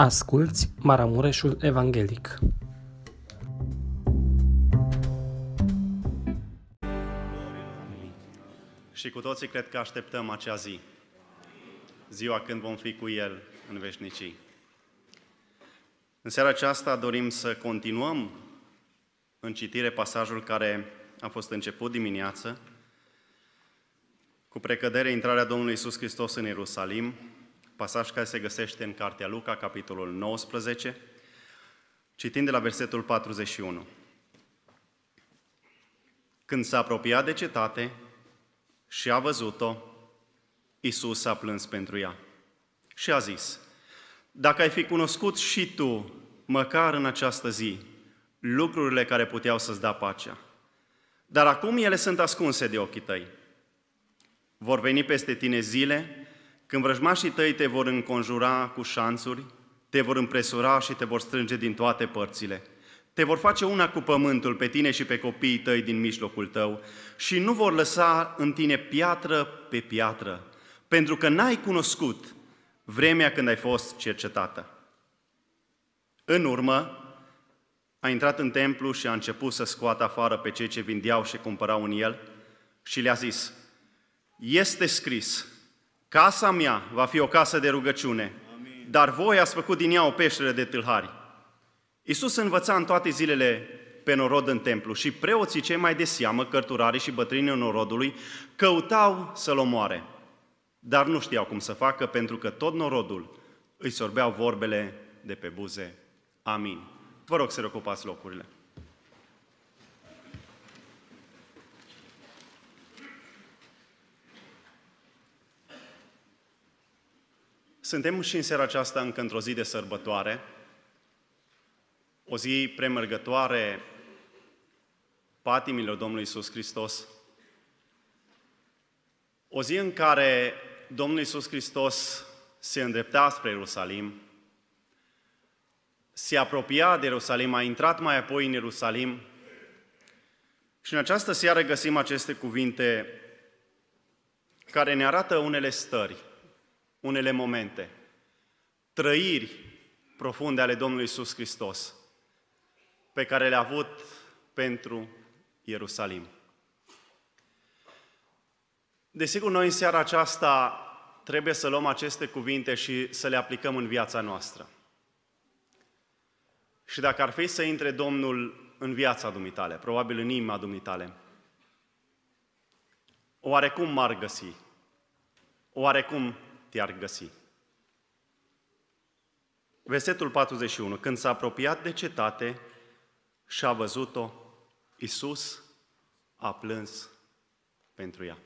Asculți Maramureșul Evanghelic. Și cu toții cred că așteptăm acea zi, ziua când vom fi cu El în veșnicii. În seara aceasta dorim să continuăm în citire pasajul care a fost început dimineață, cu precădere intrarea Domnului Isus Hristos în Ierusalim, pasaj care se găsește în Cartea Luca, capitolul 19, citind de la versetul 41. Când s-a apropiat de cetate și a văzut-o, Isus a plâns pentru ea și a zis, Dacă ai fi cunoscut și tu, măcar în această zi, lucrurile care puteau să-ți da pacea, dar acum ele sunt ascunse de ochii tăi. Vor veni peste tine zile când vrăjmașii tăi te vor înconjura cu șanțuri, te vor împresura și te vor strânge din toate părțile. Te vor face una cu pământul pe tine și pe copiii tăi din mijlocul tău și nu vor lăsa în tine piatră pe piatră, pentru că n-ai cunoscut vremea când ai fost cercetată. În urmă, a intrat în templu și a început să scoată afară pe cei ce vindeau și cumpărau în el și le-a zis, este scris, Casa mea va fi o casă de rugăciune, Amin. dar voi ați făcut din ea o peșteră de tâlhari. Iisus învăța în toate zilele pe norod în templu și preoții cei mai de seamă, cărturarii și bătrânii norodului, căutau să-l omoare. Dar nu știau cum să facă, pentru că tot norodul îi sorbeau vorbele de pe buze. Amin. Vă rog să reocupați locurile. Suntem și în seara aceasta încă într-o zi de sărbătoare, o zi premergătoare patimilor Domnului Isus Hristos, o zi în care Domnul Isus Hristos se îndrepta spre Ierusalim, se apropia de Ierusalim, a intrat mai apoi în Ierusalim și în această seară găsim aceste cuvinte care ne arată unele stări unele momente, trăiri profunde ale Domnului Isus Hristos, pe care le-a avut pentru Ierusalim. Desigur, noi în seara aceasta trebuie să luăm aceste cuvinte și să le aplicăm în viața noastră. Și dacă ar fi să intre Domnul în viața dumitale, probabil în inima dumitale, oarecum m-ar găsi, oarecum te-ar găsi. Versetul 41. Când s-a apropiat de cetate și a văzut-o, Iisus a plâns pentru ea.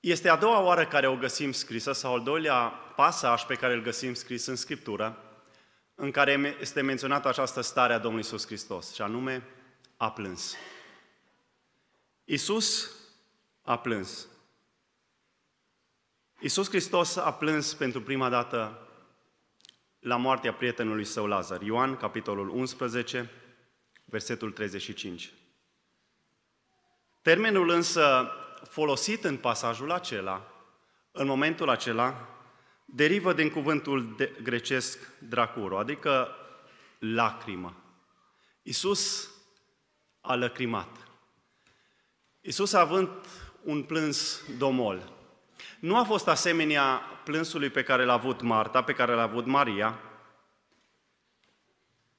Este a doua oară care o găsim scrisă, sau al doilea pasaj pe care îl găsim scris în Scriptură, în care este menționată această stare a Domnului Iisus Hristos, și anume a plâns. Iisus a plâns. Iisus Hristos a plâns pentru prima dată la moartea prietenului său Lazar. Ioan, capitolul 11, versetul 35. Termenul însă folosit în pasajul acela, în momentul acela, derivă din cuvântul de grecesc dracuro, adică lacrimă. Iisus a lăcrimat. Iisus a avut un plâns domol, nu a fost asemenea plânsului pe care l-a avut Marta, pe care l-a avut Maria,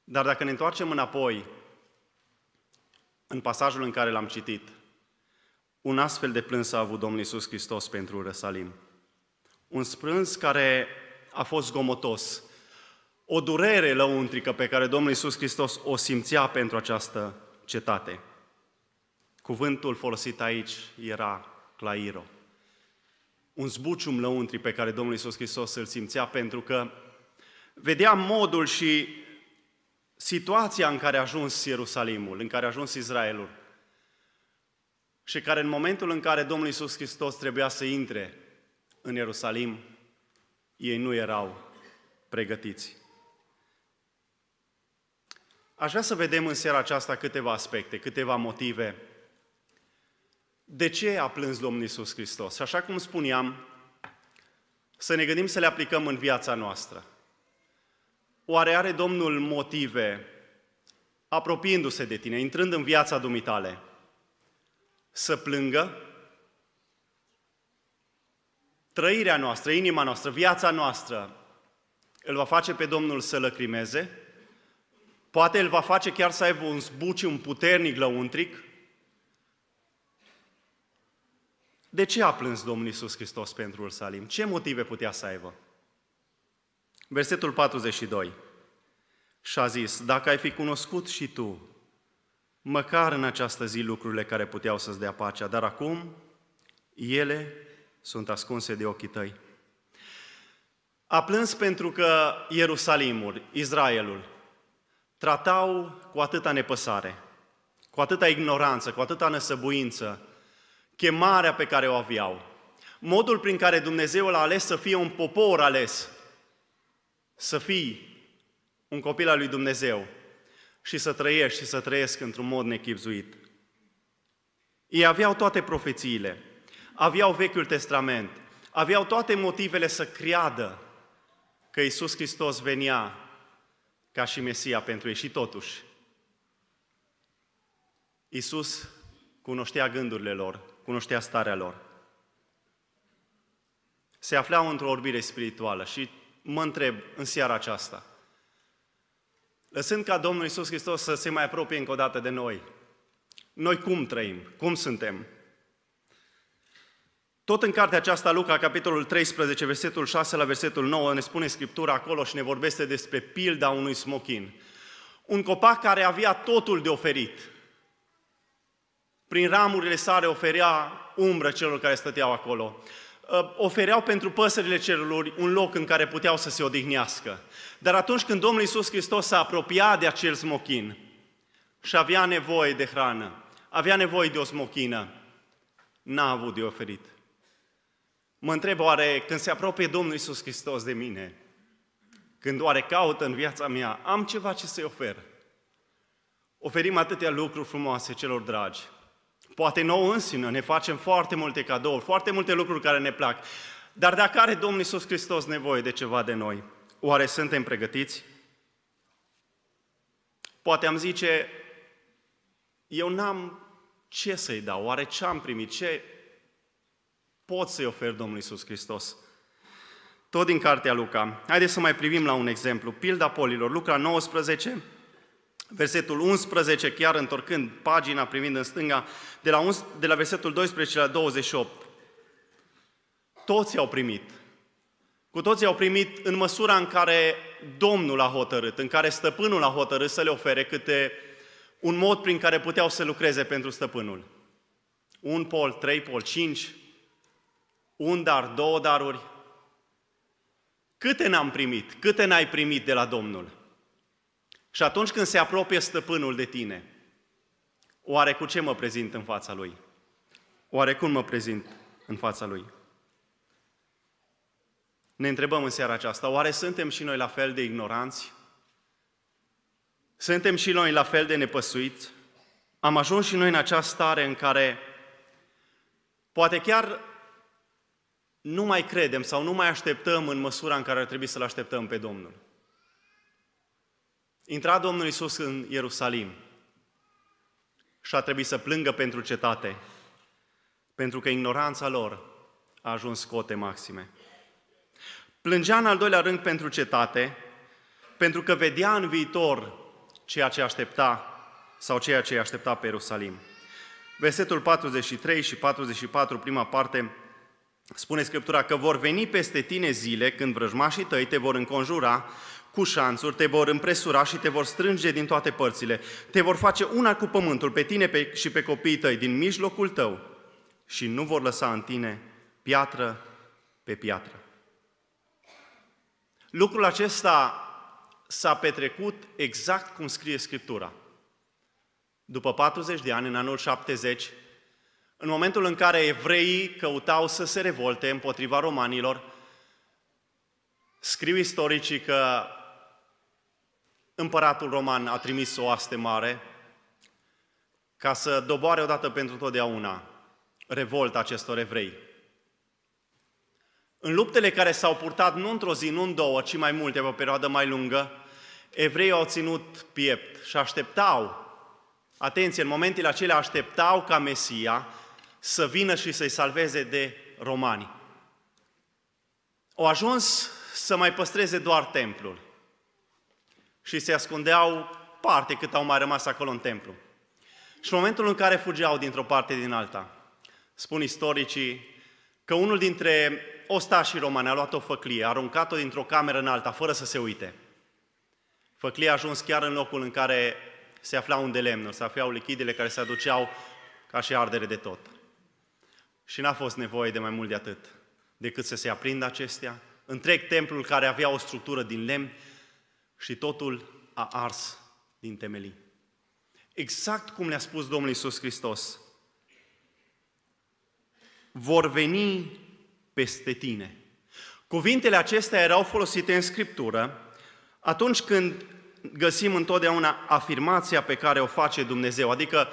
dar dacă ne întoarcem înapoi în pasajul în care l-am citit, un astfel de plâns a avut Domnul Iisus Hristos pentru Răsalim. Un sprâns care a fost gomotos, o durere lăuntrică pe care Domnul Iisus Hristos o simțea pentru această cetate. Cuvântul folosit aici era clairo un zbucium lăuntri pe care Domnul Iisus Hristos îl simțea, pentru că vedea modul și situația în care a ajuns Ierusalimul, în care a ajuns Israelul. Și care în momentul în care Domnul Iisus Hristos trebuia să intre în Ierusalim, ei nu erau pregătiți. Aș vrea să vedem în seara aceasta câteva aspecte, câteva motive de ce a plâns Domnul Isus Hristos? Și așa cum spuneam, să ne gândim să le aplicăm în viața noastră. Oare are Domnul motive, apropiindu-se de tine, intrând în viața dumitale, să plângă? Trăirea noastră, inima noastră, viața noastră, îl va face pe Domnul să lăcrimeze? Poate îl va face chiar să aibă un un puternic lăuntric? De ce a plâns Domnul Iisus Hristos pentru Ierusalim? Ce motive putea să aibă? Versetul 42. Și a zis, dacă ai fi cunoscut și tu, măcar în această zi lucrurile care puteau să-ți dea pacea, dar acum ele sunt ascunse de ochii tăi. A plâns pentru că Ierusalimul, Israelul, tratau cu atâta nepăsare, cu atâta ignoranță, cu atâta năsăbuință, chemarea pe care o aveau, modul prin care Dumnezeu l-a ales să fie un popor ales, să fii un copil al lui Dumnezeu și să trăiești și să trăiesc într-un mod nechipzuit. Ei aveau toate profețiile, aveau Vechiul Testament, aveau toate motivele să creadă că Isus Hristos venea ca și Mesia pentru ei. Și totuși Isus cunoștea gândurile lor, cunoștea starea lor. Se aflau într-o orbire spirituală și mă întreb în seara aceasta, lăsând ca Domnul Isus Hristos să se mai apropie încă o dată de noi, noi cum trăim, cum suntem? Tot în cartea aceasta, Luca, capitolul 13, versetul 6 la versetul 9, ne spune Scriptura acolo și ne vorbește despre pilda unui smochin. Un copac care avea totul de oferit. Prin ramurile sale oferea umbră celor care stăteau acolo. Ă, ofereau pentru păsările cerului un loc în care puteau să se odihnească. Dar atunci când Domnul Iisus Hristos s-a apropiat de acel smochin și avea nevoie de hrană, avea nevoie de o smochină, n-a avut de oferit. Mă întreb oare când se apropie Domnul Iisus Hristos de mine, când oare caută în viața mea, am ceva ce să-i ofer. Oferim atâtea lucruri frumoase celor dragi. Poate nouă însină ne facem foarte multe cadouri, foarte multe lucruri care ne plac. Dar dacă are Domnul Iisus Hristos nevoie de ceva de noi, oare suntem pregătiți? Poate am zice, eu n-am ce să-i dau, oare ce am primit, ce pot să-i ofer Domnul Iisus Hristos. Tot din cartea Luca. Haideți să mai privim la un exemplu. Pilda polilor, Luca 19, versetul 11, chiar întorcând pagina privind în stânga, de la, 11, de la versetul 12 la 28. Toți au primit. Cu toții au primit în măsura în care Domnul a hotărât, în care stăpânul a hotărât să le ofere câte un mod prin care puteau să lucreze pentru stăpânul. Un pol, trei pol, cinci, un dar, două daruri. Câte n-am primit? Câte n-ai primit de la Domnul? Și atunci când se apropie stăpânul de tine, oare cu ce mă prezint în fața lui? Oare cum mă prezint în fața lui? Ne întrebăm în seara aceasta, oare suntem și noi la fel de ignoranți? Suntem și noi la fel de nepăsuiți? Am ajuns și noi în această stare în care poate chiar nu mai credem sau nu mai așteptăm în măsura în care ar trebui să-L așteptăm pe Domnul. Intra Domnul Isus în Ierusalim și a trebuit să plângă pentru cetate, pentru că ignoranța lor a ajuns cote maxime. Plângea în al doilea rând pentru cetate, pentru că vedea în viitor ceea ce aștepta sau ceea ce aștepta pe Ierusalim. Versetul 43 și 44, prima parte, Spune Scriptura că vor veni peste tine zile când vrăjmașii tăi te vor înconjura cu șanțuri, te vor împresura și te vor strânge din toate părțile. Te vor face una cu pământul, pe tine pe, și pe copiii tăi, din mijlocul tău și nu vor lăsa în tine piatră pe piatră. Lucrul acesta s-a petrecut exact cum scrie Scriptura. După 40 de ani, în anul 70, în momentul în care evreii căutau să se revolte împotriva romanilor, scriu istoricii că împăratul roman a trimis o aste mare ca să doboare odată pentru totdeauna revolta acestor evrei. În luptele care s-au purtat nu într-o zi, nu în două, ci mai multe, pe o perioadă mai lungă, Evreii au ținut piept și așteptau, atenție, în momentele acelea așteptau ca Mesia să vină și să-i salveze de romani. Au ajuns să mai păstreze doar templul și se ascundeau parte cât au mai rămas acolo în templu. Și în momentul în care fugeau dintr-o parte din alta, spun istoricii că unul dintre ostașii romani a luat o făclie, a aruncat-o dintr-o cameră în alta, fără să se uite. Făclia a ajuns chiar în locul în care se afla un de lemn, se aflau lichidele care se aduceau ca și ardere de tot. Și n-a fost nevoie de mai mult de atât, decât să se aprindă acestea. Întreg templul care avea o structură din lemn și totul a ars din temelii. Exact cum le-a spus Domnul Iisus Hristos. Vor veni peste tine. Cuvintele acestea erau folosite în Scriptură atunci când găsim întotdeauna afirmația pe care o face Dumnezeu, adică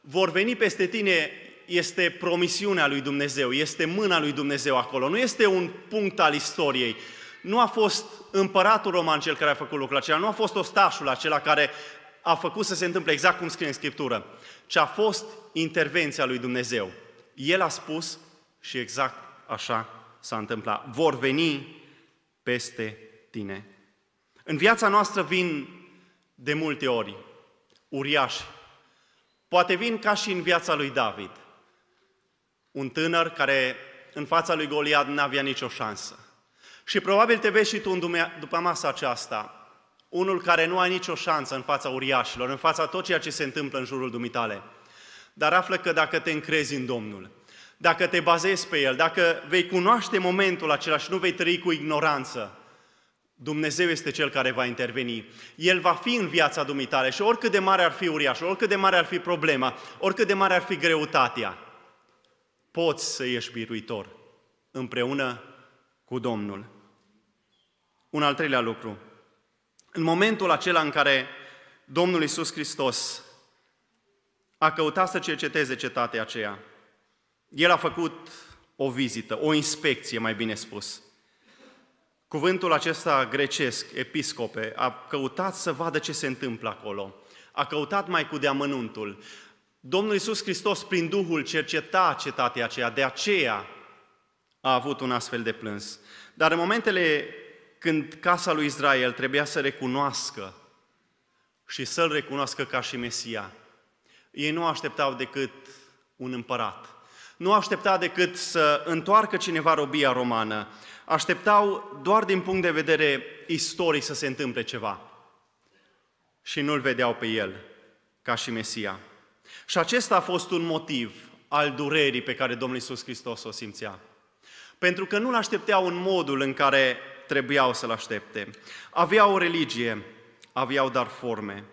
vor veni peste tine este promisiunea lui Dumnezeu, este mâna lui Dumnezeu acolo, nu este un punct al istoriei. Nu a fost împăratul roman cel care a făcut lucrul acela, nu a fost ostașul acela care a făcut să se întâmple exact cum scrie în Scriptură, ci a fost intervenția lui Dumnezeu. El a spus și exact așa s-a întâmplat. Vor veni peste tine. În viața noastră vin de multe ori uriași. Poate vin ca și în viața lui David. Un tânăr care în fața lui Goliad n-avea nicio șansă. Și probabil te vezi și tu după masa aceasta, unul care nu ai nicio șansă în fața uriașilor, în fața tot ceea ce se întâmplă în jurul dumitale. Dar află că dacă te încrezi în Domnul, dacă te bazezi pe El, dacă vei cunoaște momentul acela și nu vei trăi cu ignoranță, Dumnezeu este Cel care va interveni. El va fi în viața dumitale și oricât de mare ar fi uriașul, oricât de mare ar fi problema, oricât de mare ar fi greutatea, poți să ieși biruitor împreună cu Domnul. Un al treilea lucru. În momentul acela în care Domnul Iisus Hristos a căutat să cerceteze cetatea aceea, El a făcut o vizită, o inspecție, mai bine spus. Cuvântul acesta grecesc, episcope, a căutat să vadă ce se întâmplă acolo. A căutat mai cu deamănuntul. Domnul Iisus Hristos, prin Duhul, cerceta cetatea aceea, de aceea a avut un astfel de plâns. Dar în momentele când casa lui Israel trebuia să recunoască și să-L recunoască ca și Mesia, ei nu așteptau decât un împărat. Nu așteptau decât să întoarcă cineva robia romană. Așteptau doar din punct de vedere istoric să se întâmple ceva. Și nu-L vedeau pe El ca și Mesia. Și acesta a fost un motiv al durerii pe care Domnul Iisus Hristos o simțea. Pentru că nu-L aștepteau în modul în care trebuiau să-L aștepte. Aveau o religie, aveau dar forme,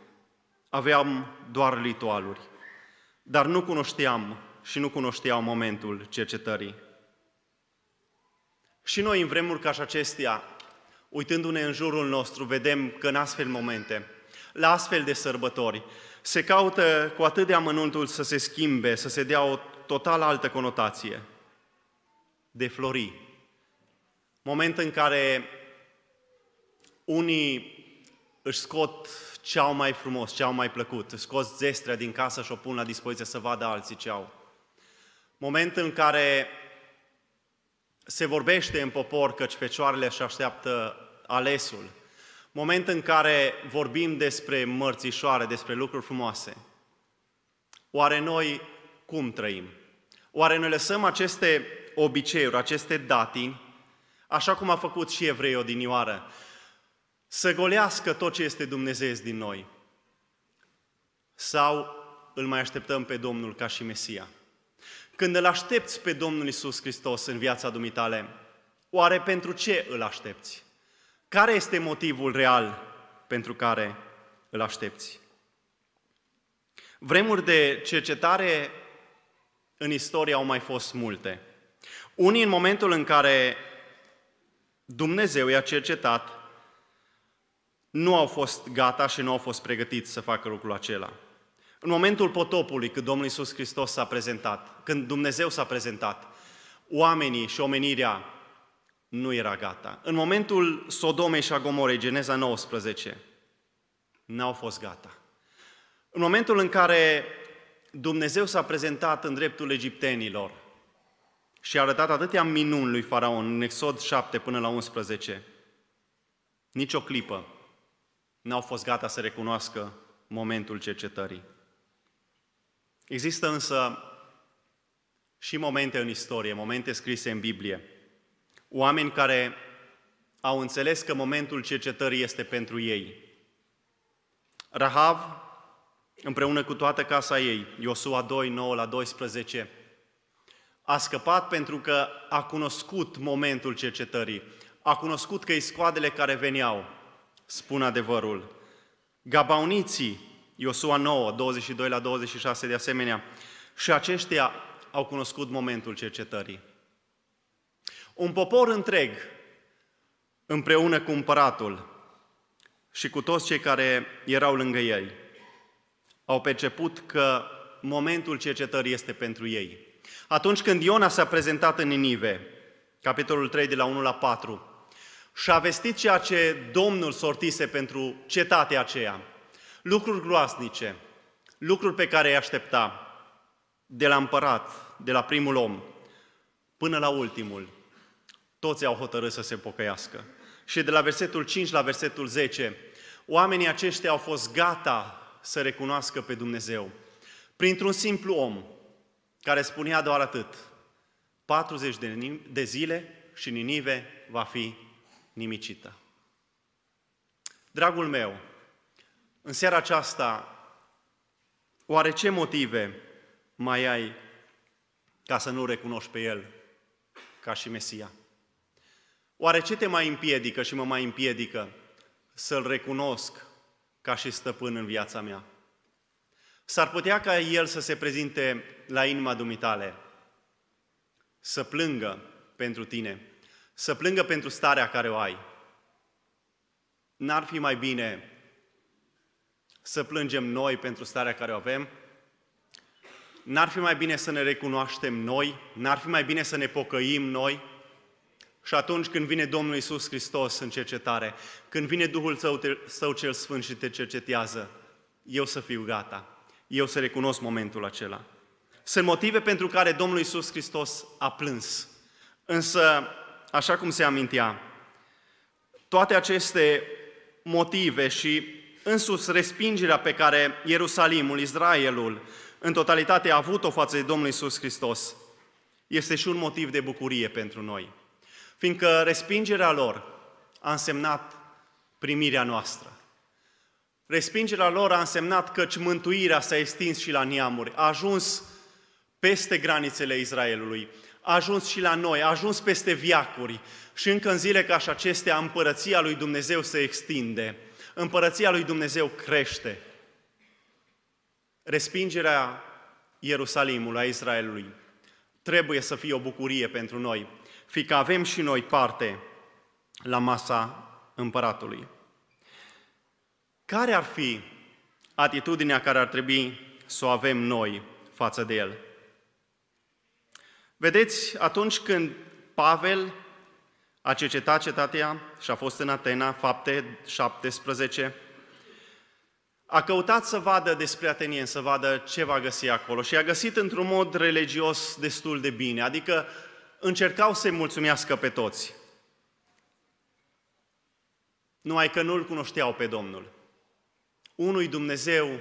aveam doar ritualuri, dar nu cunoșteam și nu cunoșteau momentul cercetării. Și noi, în vremuri ca și acestea, uitându-ne în jurul nostru, vedem că în astfel momente, la astfel de sărbători, se caută cu atât de amănuntul să se schimbe, să se dea o total altă conotație. De flori, Moment în care unii își scot ce au mai frumos, ce au mai plăcut, își scot zestrea din casă și o pun la dispoziție să vadă alții ce au. Moment în care se vorbește în popor căci fecioarele își așteaptă alesul. Moment în care vorbim despre mărțișoare, despre lucruri frumoase. Oare noi cum trăim? Oare noi lăsăm aceste obiceiuri, aceste datini așa cum a făcut și evrei odinioară, să golească tot ce este Dumnezeu din noi. Sau îl mai așteptăm pe Domnul ca și Mesia. Când îl aștepți pe Domnul Isus Hristos în viața dumitale, oare pentru ce îl aștepți? Care este motivul real pentru care îl aștepți? Vremuri de cercetare în istorie au mai fost multe. Unii în momentul în care Dumnezeu i-a cercetat, nu au fost gata și nu au fost pregătiți să facă lucrul acela. În momentul potopului, când Domnul Iisus Hristos s-a prezentat, când Dumnezeu s-a prezentat, oamenii și omenirea nu era gata. În momentul Sodomei și a Gomorei, Geneza 19, n-au fost gata. În momentul în care Dumnezeu s-a prezentat în dreptul egiptenilor și a arătat atâtea minuni lui Faraon în Exod 7 până la 11, nici o clipă n-au fost gata să recunoască momentul cercetării. Există însă și momente în istorie, momente scrise în Biblie, oameni care au înțeles că momentul cercetării este pentru ei. Rahav, împreună cu toată casa ei, Iosua 2, 9 la 12, a scăpat pentru că a cunoscut momentul cercetării, a cunoscut că iscoadele care veneau spun adevărul. Gabauniții, Iosua 9, 22 la 26 de asemenea, și aceștia au cunoscut momentul cercetării. Un popor întreg, împreună cu împăratul și cu toți cei care erau lângă ei, au perceput că momentul cercetării este pentru ei. Atunci când Iona s-a prezentat în Ninive, capitolul 3 de la 1 la 4, și a vestit ceea ce Domnul sortise pentru cetatea aceea, lucruri groasnice, lucruri pe care îi aștepta, de la împărat, de la primul om, până la ultimul, toți au hotărât să se pocăiască. Și de la versetul 5 la versetul 10, oamenii aceștia au fost gata să recunoască pe Dumnezeu. Printr-un simplu om care spunea doar atât, 40 de zile și Ninive va fi nimicită. Dragul meu, în seara aceasta, oare ce motive mai ai ca să nu recunoști pe El ca și Mesia? Oare ce te mai împiedică și mă mai împiedică să-L recunosc ca și stăpân în viața mea? S-ar putea ca El să se prezinte la inima dumitale, să plângă pentru tine, să plângă pentru starea care o ai. N-ar fi mai bine să plângem noi pentru starea care o avem? N-ar fi mai bine să ne recunoaștem noi? N-ar fi mai bine să ne pocăim noi? Și atunci când vine Domnul Isus Hristos în cercetare, când vine Duhul Său, Său cel Sfânt și te cercetează, eu să fiu gata, eu să recunosc momentul acela. Sunt motive pentru care Domnul Isus Hristos a plâns. Însă, așa cum se amintea, toate aceste motive și însus respingerea pe care Ierusalimul, Israelul, în totalitate a avut-o față de Domnul Isus Hristos, este și un motiv de bucurie pentru noi. Fiindcă respingerea lor a însemnat primirea noastră. Respingerea lor a însemnat căci mântuirea s-a extins și la neamuri, a ajuns peste granițele Israelului, a ajuns și la noi, a ajuns peste viacuri și încă în zile ca și acestea împărăția lui Dumnezeu se extinde, împărăția lui Dumnezeu crește. Respingerea Ierusalimului, a Israelului, trebuie să fie o bucurie pentru noi, fiindcă avem și noi parte la masa împăratului. Care ar fi atitudinea care ar trebui să o avem noi față de el? Vedeți, atunci când Pavel a cercetat cetatea și a fost în Atena, fapte 17, a căutat să vadă despre atenieni, să vadă ce va găsi acolo și a găsit într-un mod religios destul de bine, adică încercau să-i mulțumească pe toți. Numai că nu-L cunoșteau pe Domnul. Unui Dumnezeu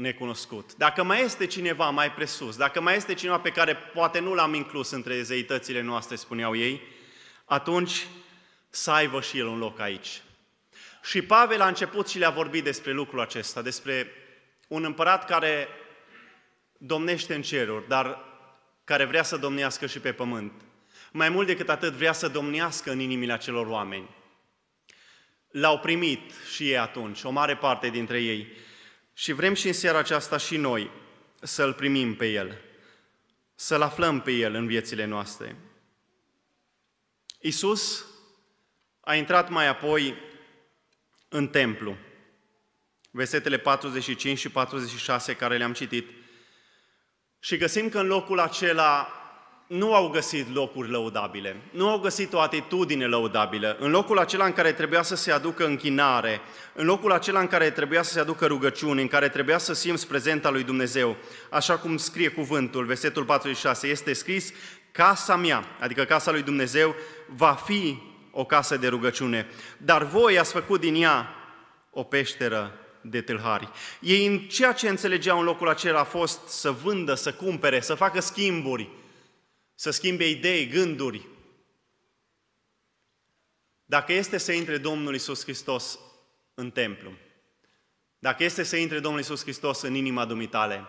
necunoscut. Dacă mai este cineva mai presus, dacă mai este cineva pe care poate nu l-am inclus între zeitățile noastre, spuneau ei, atunci să aibă și el un loc aici. Și Pavel a început și le-a vorbit despre lucrul acesta, despre un împărat care domnește în ceruri, dar care vrea să domnească și pe pământ. Mai mult decât atât, vrea să domnească în inimile acelor oameni. L-au primit și ei atunci, o mare parte dintre ei. Și vrem și în seara aceasta și noi să-L primim pe El, să-L aflăm pe El în viețile noastre. Isus a intrat mai apoi în templu. Versetele 45 și 46 care le-am citit. Și găsim că în locul acela nu au găsit locuri lăudabile, nu au găsit o atitudine lăudabilă. În locul acela în care trebuia să se aducă închinare, în locul acela în care trebuia să se aducă rugăciune, în care trebuia să simți prezenta lui Dumnezeu, așa cum scrie cuvântul, versetul 46, este scris, casa mea, adică casa lui Dumnezeu, va fi o casă de rugăciune, dar voi ați făcut din ea o peșteră de tâlhari. Ei în ceea ce înțelegeau în locul acela a fost să vândă, să cumpere, să facă schimburi, să schimbe idei, gânduri. Dacă este să intre Domnul Isus Hristos în templu, dacă este să intre Domnul Isus Hristos în inima dumitale,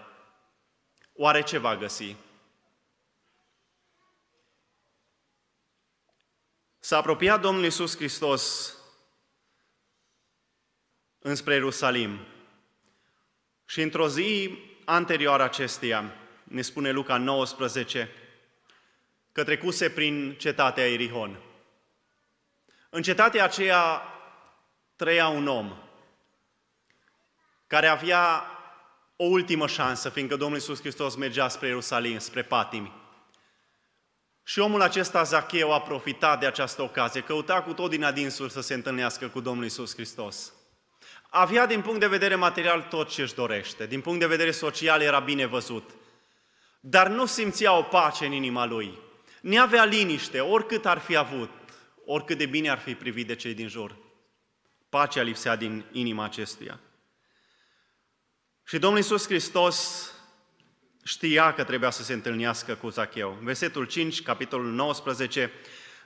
oare ce va găsi? S-a apropiat Domnul Isus Hristos înspre Ierusalim și într-o zi anterioară acesteia, ne spune Luca 19, că trecuse prin cetatea Erihon. În cetatea aceea trăia un om care avea o ultimă șansă, fiindcă Domnul Iisus Hristos mergea spre Ierusalim, spre patimi. Și omul acesta, Zacheu, a profitat de această ocazie, căuta cu tot din adinsul să se întâlnească cu Domnul Iisus Hristos. Avea din punct de vedere material tot ce își dorește, din punct de vedere social era bine văzut, dar nu simțea o pace în inima lui. Ne avea liniște, oricât ar fi avut, oricât de bine ar fi privit de cei din jur. Pacea lipsea din inima acestuia. Și Domnul Iisus Hristos știa că trebuia să se întâlnească cu Zacheu. Versetul 5, capitolul 19,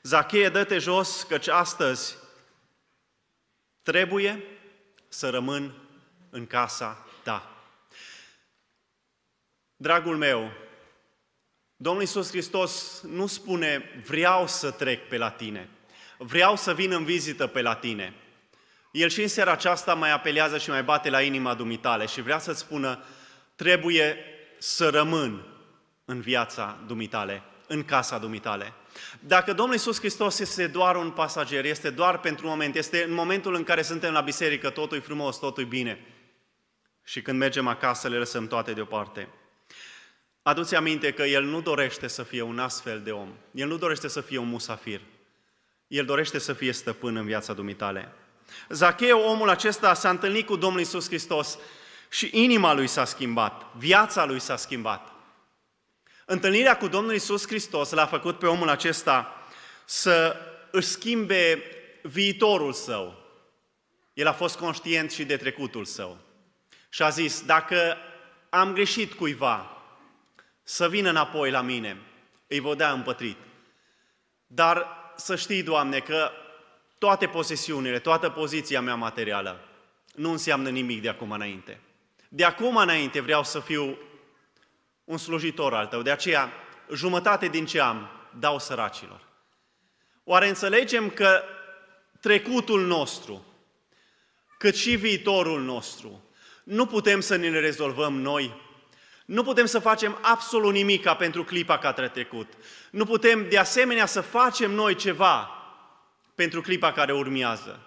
Zacheie, dă-te jos, căci astăzi trebuie să rămân în casa ta. Dragul meu, Domnul Iisus Hristos nu spune, vreau să trec pe la tine, vreau să vin în vizită pe la tine. El și în seara aceasta mai apelează și mai bate la inima dumitale și vrea să-ți spună, trebuie să rămân în viața dumitale, în casa dumitale. Dacă Domnul Iisus Hristos este doar un pasager, este doar pentru un moment, este în momentul în care suntem la biserică, totul e frumos, totul e bine. Și când mergem acasă, le lăsăm toate deoparte. Aduți aminte că El nu dorește să fie un astfel de om. El nu dorește să fie un musafir. El dorește să fie stăpân în viața dumitale. Zacheu, omul acesta, s-a întâlnit cu Domnul Isus Hristos și inima lui s-a schimbat, viața lui s-a schimbat. Întâlnirea cu Domnul Isus Hristos l-a făcut pe omul acesta să își schimbe viitorul său. El a fost conștient și de trecutul său. Și a zis, dacă am greșit cuiva, să vină înapoi la mine, îi vă dea împătrit. Dar să știi, Doamne, că toate posesiunile, toată poziția mea materială nu înseamnă nimic de acum înainte. De acum înainte vreau să fiu un slujitor al tău, de aceea jumătate din ce am dau săracilor. Oare înțelegem că trecutul nostru, cât și viitorul nostru, nu putem să ne rezolvăm noi nu putem să facem absolut nimica pentru clipa care a trecut. Nu putem de asemenea să facem noi ceva pentru clipa care urmează.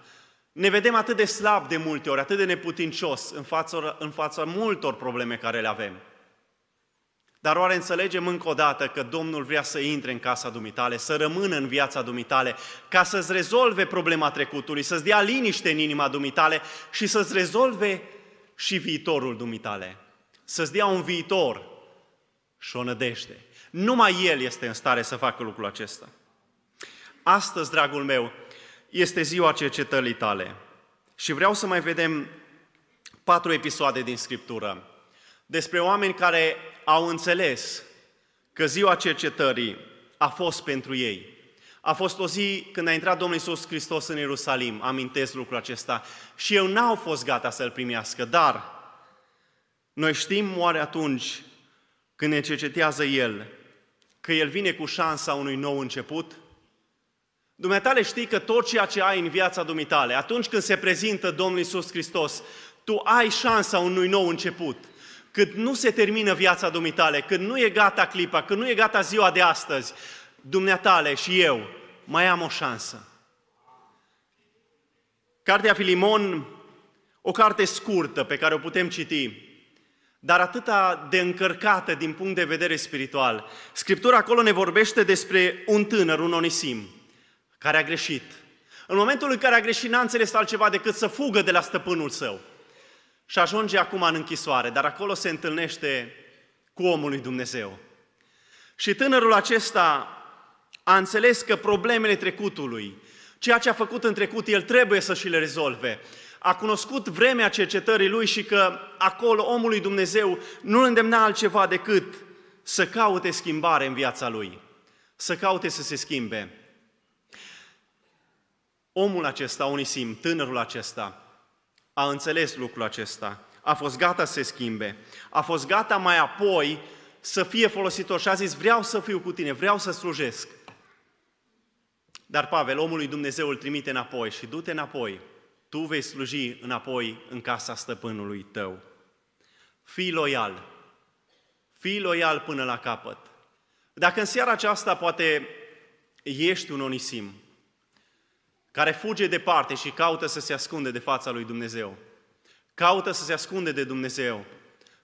Ne vedem atât de slab de multe ori, atât de neputincios în fața, în fața multor probleme care le avem. Dar oare înțelegem încă o dată că Domnul vrea să intre în casa dumitale, să rămână în viața dumitale, ca să-ți rezolve problema trecutului, să-ți dea liniște în inima dumitale și să-ți rezolve și viitorul dumitale să-ți dea un viitor și o nădejde. Numai El este în stare să facă lucrul acesta. Astăzi, dragul meu, este ziua cercetării tale și vreau să mai vedem patru episoade din Scriptură despre oameni care au înțeles că ziua cercetării a fost pentru ei. A fost o zi când a intrat Domnul Iisus Hristos în Ierusalim, amintesc lucrul acesta, și eu n-au fost gata să-L primească, dar noi știm oare atunci când ne cercetează El că El vine cu șansa unui nou început? Dumneatale știi că tot ceea ce ai în viața dumitale, atunci când se prezintă Domnul Isus Hristos, tu ai șansa unui nou început. Când nu se termină viața dumitale, când nu e gata clipa, când nu e gata ziua de astăzi, dumneatale și eu mai am o șansă. Cartea Filimon, o carte scurtă pe care o putem citi, dar atâta de încărcată din punct de vedere spiritual. Scriptura acolo ne vorbește despre un tânăr, un onisim, care a greșit. În momentul în care a greșit, n-a înțeles altceva decât să fugă de la stăpânul său. Și ajunge acum în închisoare, dar acolo se întâlnește cu omul lui Dumnezeu. Și tânărul acesta a înțeles că problemele trecutului, ceea ce a făcut în trecut, el trebuie să și le rezolve. A cunoscut vremea cercetării lui și că acolo omul lui Dumnezeu nu îl îndemna altceva decât să caute schimbare în viața lui, să caute să se schimbe. Omul acesta, Onisim, tânărul acesta, a înțeles lucrul acesta, a fost gata să se schimbe, a fost gata mai apoi să fie folositor și a zis, vreau să fiu cu tine, vreau să slujesc. Dar Pavel, omul lui Dumnezeu, îl trimite înapoi și du-te înapoi. Tu vei sluji înapoi în casa stăpânului tău. Fii loial. Fii loial până la capăt. Dacă în seara aceasta poate ești un onisim, care fuge departe și caută să se ascunde de fața lui Dumnezeu, caută să se ascunde de Dumnezeu,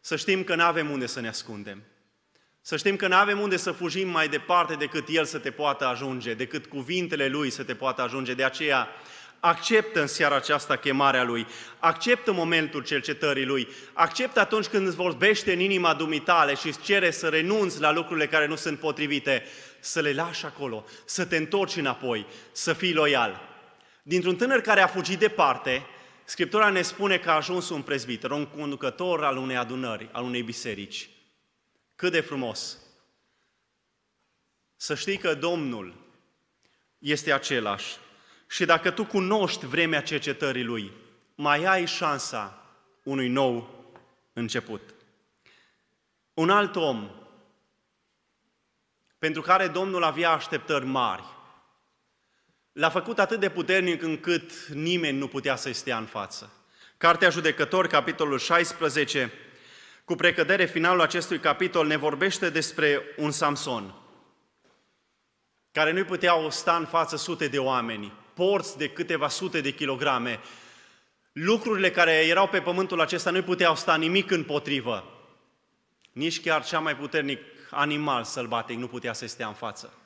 să știm că nu avem unde să ne ascundem. Să știm că nu avem unde să fugim mai departe decât El să te poată ajunge, decât cuvintele Lui să te poată ajunge. De aceea, acceptă în seara aceasta chemarea Lui, acceptă momentul cercetării Lui, acceptă atunci când îți vorbește în inima dumitale și îți cere să renunți la lucrurile care nu sunt potrivite, să le lași acolo, să te întorci înapoi, să fii loial. Dintr-un tânăr care a fugit departe, Scriptura ne spune că a ajuns un prezbiter, un conducător al unei adunări, al unei biserici. Cât de frumos! Să știi că Domnul este același și dacă tu cunoști vremea cercetării Lui, mai ai șansa unui nou început. Un alt om pentru care Domnul avea așteptări mari, l-a făcut atât de puternic încât nimeni nu putea să-i stea în față. Cartea Judecători, capitolul 16, cu precădere, finalul acestui capitol ne vorbește despre un Samson, care nu-i puteau sta în față sute de oameni, porți de câteva sute de kilograme. Lucrurile care erau pe pământul acesta nu puteau sta nimic împotrivă. Nici chiar cea mai puternic animal sălbatic nu putea să stea în față.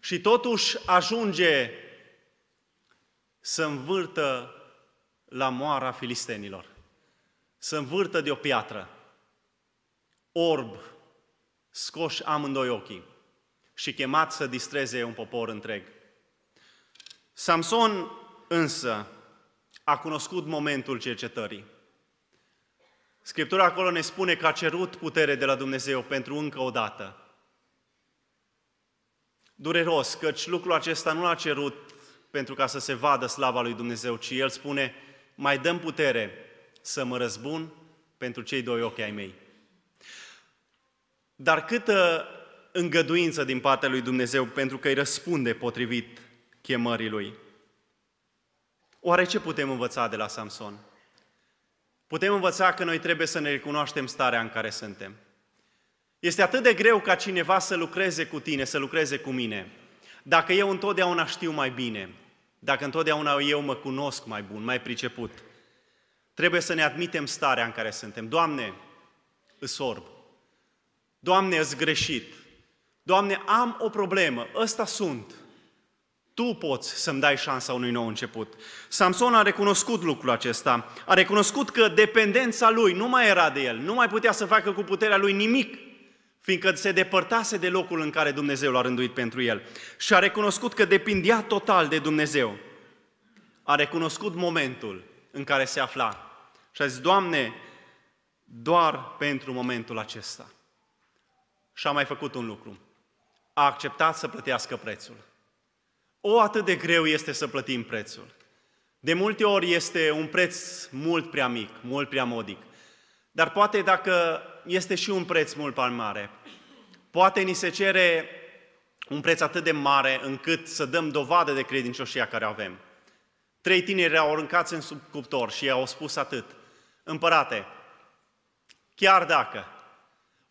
Și totuși ajunge să învârtă la moara filistenilor, să învârtă de o piatră orb, scoși amândoi ochii și chemat să distreze un popor întreg. Samson însă a cunoscut momentul cercetării. Scriptura acolo ne spune că a cerut putere de la Dumnezeu pentru încă o dată. Dureros, căci lucrul acesta nu l-a cerut pentru ca să se vadă slava lui Dumnezeu, ci El spune, mai dăm putere să mă răzbun pentru cei doi ochi ai mei. Dar câtă îngăduință din partea lui Dumnezeu pentru că îi răspunde potrivit chemării lui. Oare ce putem învăța de la Samson? Putem învăța că noi trebuie să ne recunoaștem starea în care suntem. Este atât de greu ca cineva să lucreze cu tine, să lucreze cu mine. Dacă eu întotdeauna știu mai bine, dacă întotdeauna eu mă cunosc mai bun, mai priceput, trebuie să ne admitem starea în care suntem. Doamne, îs orb, Doamne, îți greșit. Doamne, am o problemă, ăsta sunt. Tu poți să-mi dai șansa unui nou început. Samson a recunoscut lucrul acesta. A recunoscut că dependența lui nu mai era de el. Nu mai putea să facă cu puterea lui nimic, fiindcă se depărtase de locul în care Dumnezeu l-a rânduit pentru el. Și a recunoscut că depindea total de Dumnezeu. A recunoscut momentul în care se afla. Și a zis, Doamne, doar pentru momentul acesta și a mai făcut un lucru. A acceptat să plătească prețul. O, atât de greu este să plătim prețul. De multe ori este un preț mult prea mic, mult prea modic. Dar poate dacă este și un preț mult prea mare, poate ni se cere un preț atât de mare încât să dăm dovadă de credincioșia care avem. Trei tineri au aruncat în sub cuptor și au spus atât. Împărate, chiar dacă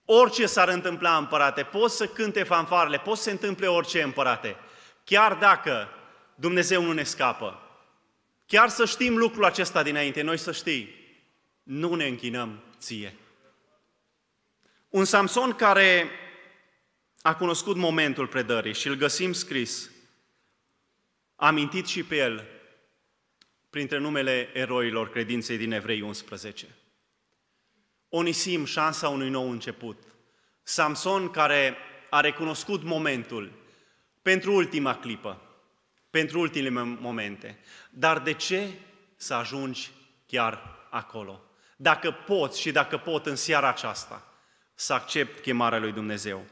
Orice s-ar întâmpla, împărate, poți să cânte fanfarele, poți să se întâmple orice, împărate, chiar dacă Dumnezeu nu ne scapă. Chiar să știm lucrul acesta dinainte, noi să știi, nu ne închinăm ție. Un Samson care a cunoscut momentul predării și îl găsim scris, amintit și pe el printre numele eroilor credinței din Evrei 11. Onisim, șansa unui nou început. Samson care a recunoscut momentul pentru ultima clipă, pentru ultimele momente. Dar de ce să ajungi chiar acolo? Dacă poți și dacă pot în seara aceasta să accept chemarea lui Dumnezeu.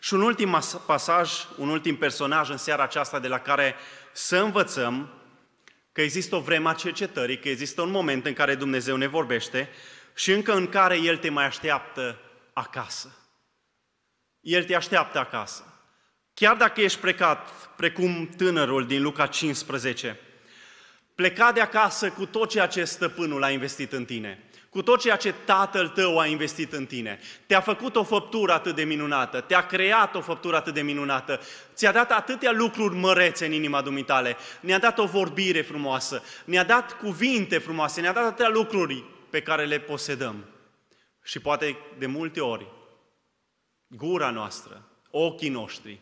Și un ultim pasaj, un ultim personaj în seara aceasta de la care să învățăm că există o vreme a cercetării, că există un moment în care Dumnezeu ne vorbește și încă în care El te mai așteaptă acasă. El te așteaptă acasă. Chiar dacă ești plecat, precum tânărul din Luca 15, pleca de acasă cu tot ceea ce stăpânul a investit în tine, cu tot ceea ce tatăl tău a investit în tine. Te-a făcut o făptură atât de minunată, te-a creat o făptură atât de minunată, ți-a dat atâtea lucruri mărețe în inima dumitale, ne-a dat o vorbire frumoasă, ne-a dat cuvinte frumoase, ne-a dat atâtea lucruri pe care le posedăm. Și poate de multe ori, gura noastră, ochii noștri,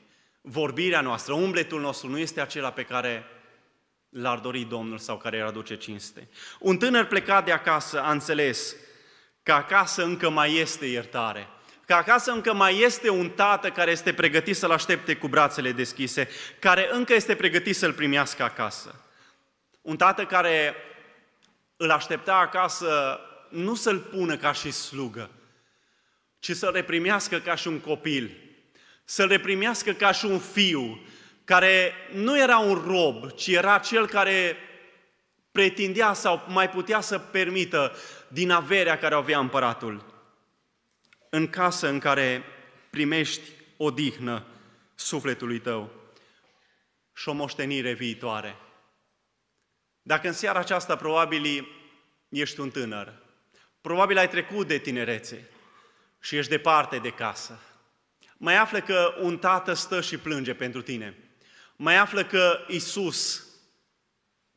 vorbirea noastră, umbletul nostru nu este acela pe care l-ar dori Domnul sau care îi aduce cinste. Un tânăr plecat de acasă a înțeles că acasă încă mai este iertare, că acasă încă mai este un tată care este pregătit să-l aștepte cu brațele deschise, care încă este pregătit să-l primească acasă. Un tată care îl aștepta acasă nu să-l pună ca și slugă, ci să-l reprimească ca și un copil, să-l reprimească ca și un fiu, care nu era un rob, ci era cel care pretindea sau mai putea să permită din averea care o avea împăratul. În casă în care primești odihnă sufletului tău și o moștenire viitoare. Dacă în seara aceasta probabil ești un tânăr, probabil ai trecut de tinerețe și ești departe de casă, mai află că un tată stă și plânge pentru tine. Mai află că Isus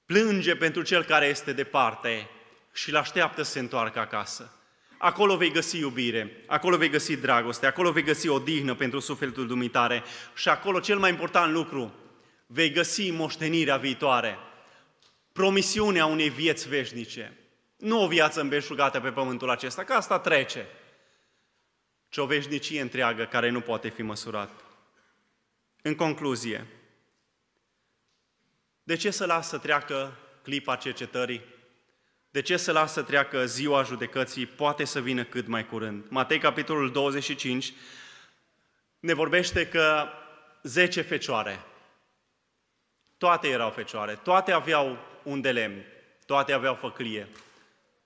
plânge pentru cel care este departe și îl așteaptă să se întoarcă acasă. Acolo vei găsi iubire, acolo vei găsi dragoste, acolo vei găsi o dihnă pentru sufletul dumitare și acolo cel mai important lucru, vei găsi moștenirea viitoare, promisiunea unei vieți veșnice. Nu o viață îmbeșugată pe pământul acesta, că asta trece, ci o veșnicie întreagă care nu poate fi măsurat. În concluzie, de ce să lasă treacă clipa cercetării? De ce să lasă treacă ziua judecății? Poate să vină cât mai curând. Matei, capitolul 25, ne vorbește că 10 fecioare, toate erau fecioare, toate aveau un de lemn, toate aveau făclie,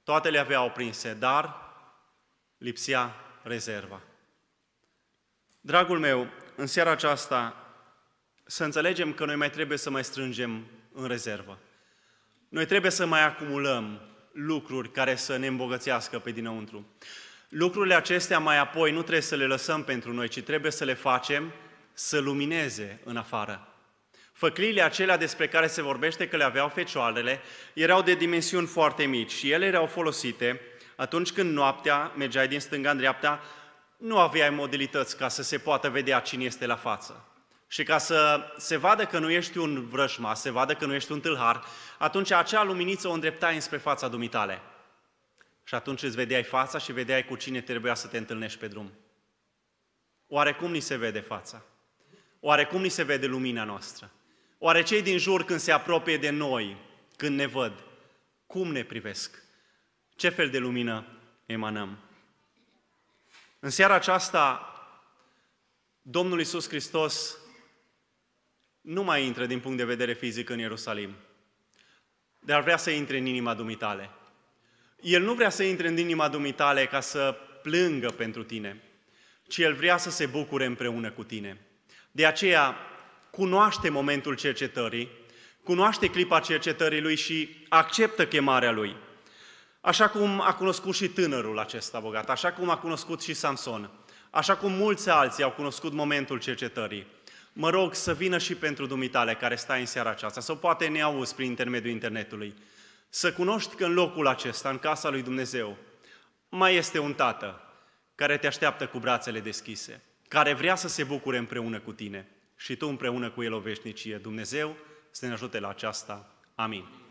toate le aveau prinse, dar lipsea rezerva. Dragul meu, în seara aceasta să înțelegem că noi mai trebuie să mai strângem în rezervă. Noi trebuie să mai acumulăm lucruri care să ne îmbogățească pe dinăuntru. Lucrurile acestea mai apoi nu trebuie să le lăsăm pentru noi, ci trebuie să le facem să lumineze în afară. Făcliile acelea despre care se vorbește că le aveau fecioarele erau de dimensiuni foarte mici și ele erau folosite atunci când noaptea mergeai din stânga în dreapta, nu aveai modalități ca să se poată vedea cine este la față. Și ca să se vadă că nu ești un vrășma, se vadă că nu ești un tâlhar, atunci acea luminiță o îndreptai înspre fața dumitale. Și atunci îți vedeai fața și vedeai cu cine trebuia să te întâlnești pe drum. Oare cum ni se vede fața? Oare cum ni se vede lumina noastră? Oare cei din jur când se apropie de noi, când ne văd, cum ne privesc? Ce fel de lumină emanăm? În seara aceasta, Domnul Iisus Hristos nu mai intră din punct de vedere fizic în Ierusalim, dar vrea să intre în inima dumitale. El nu vrea să intre în inima dumitale ca să plângă pentru tine, ci El vrea să se bucure împreună cu tine. De aceea, cunoaște momentul cercetării, cunoaște clipa cercetării lui și acceptă chemarea lui. Așa cum a cunoscut și tânărul acesta bogat, așa cum a cunoscut și Samson, așa cum mulți alții au cunoscut momentul cercetării mă rog să vină și pentru dumitale care stai în seara aceasta, sau poate ne auzi prin intermediul internetului, să cunoști că în locul acesta, în casa lui Dumnezeu, mai este un tată care te așteaptă cu brațele deschise, care vrea să se bucure împreună cu tine și tu împreună cu El o veșnicie. Dumnezeu să ne ajute la aceasta. Amin.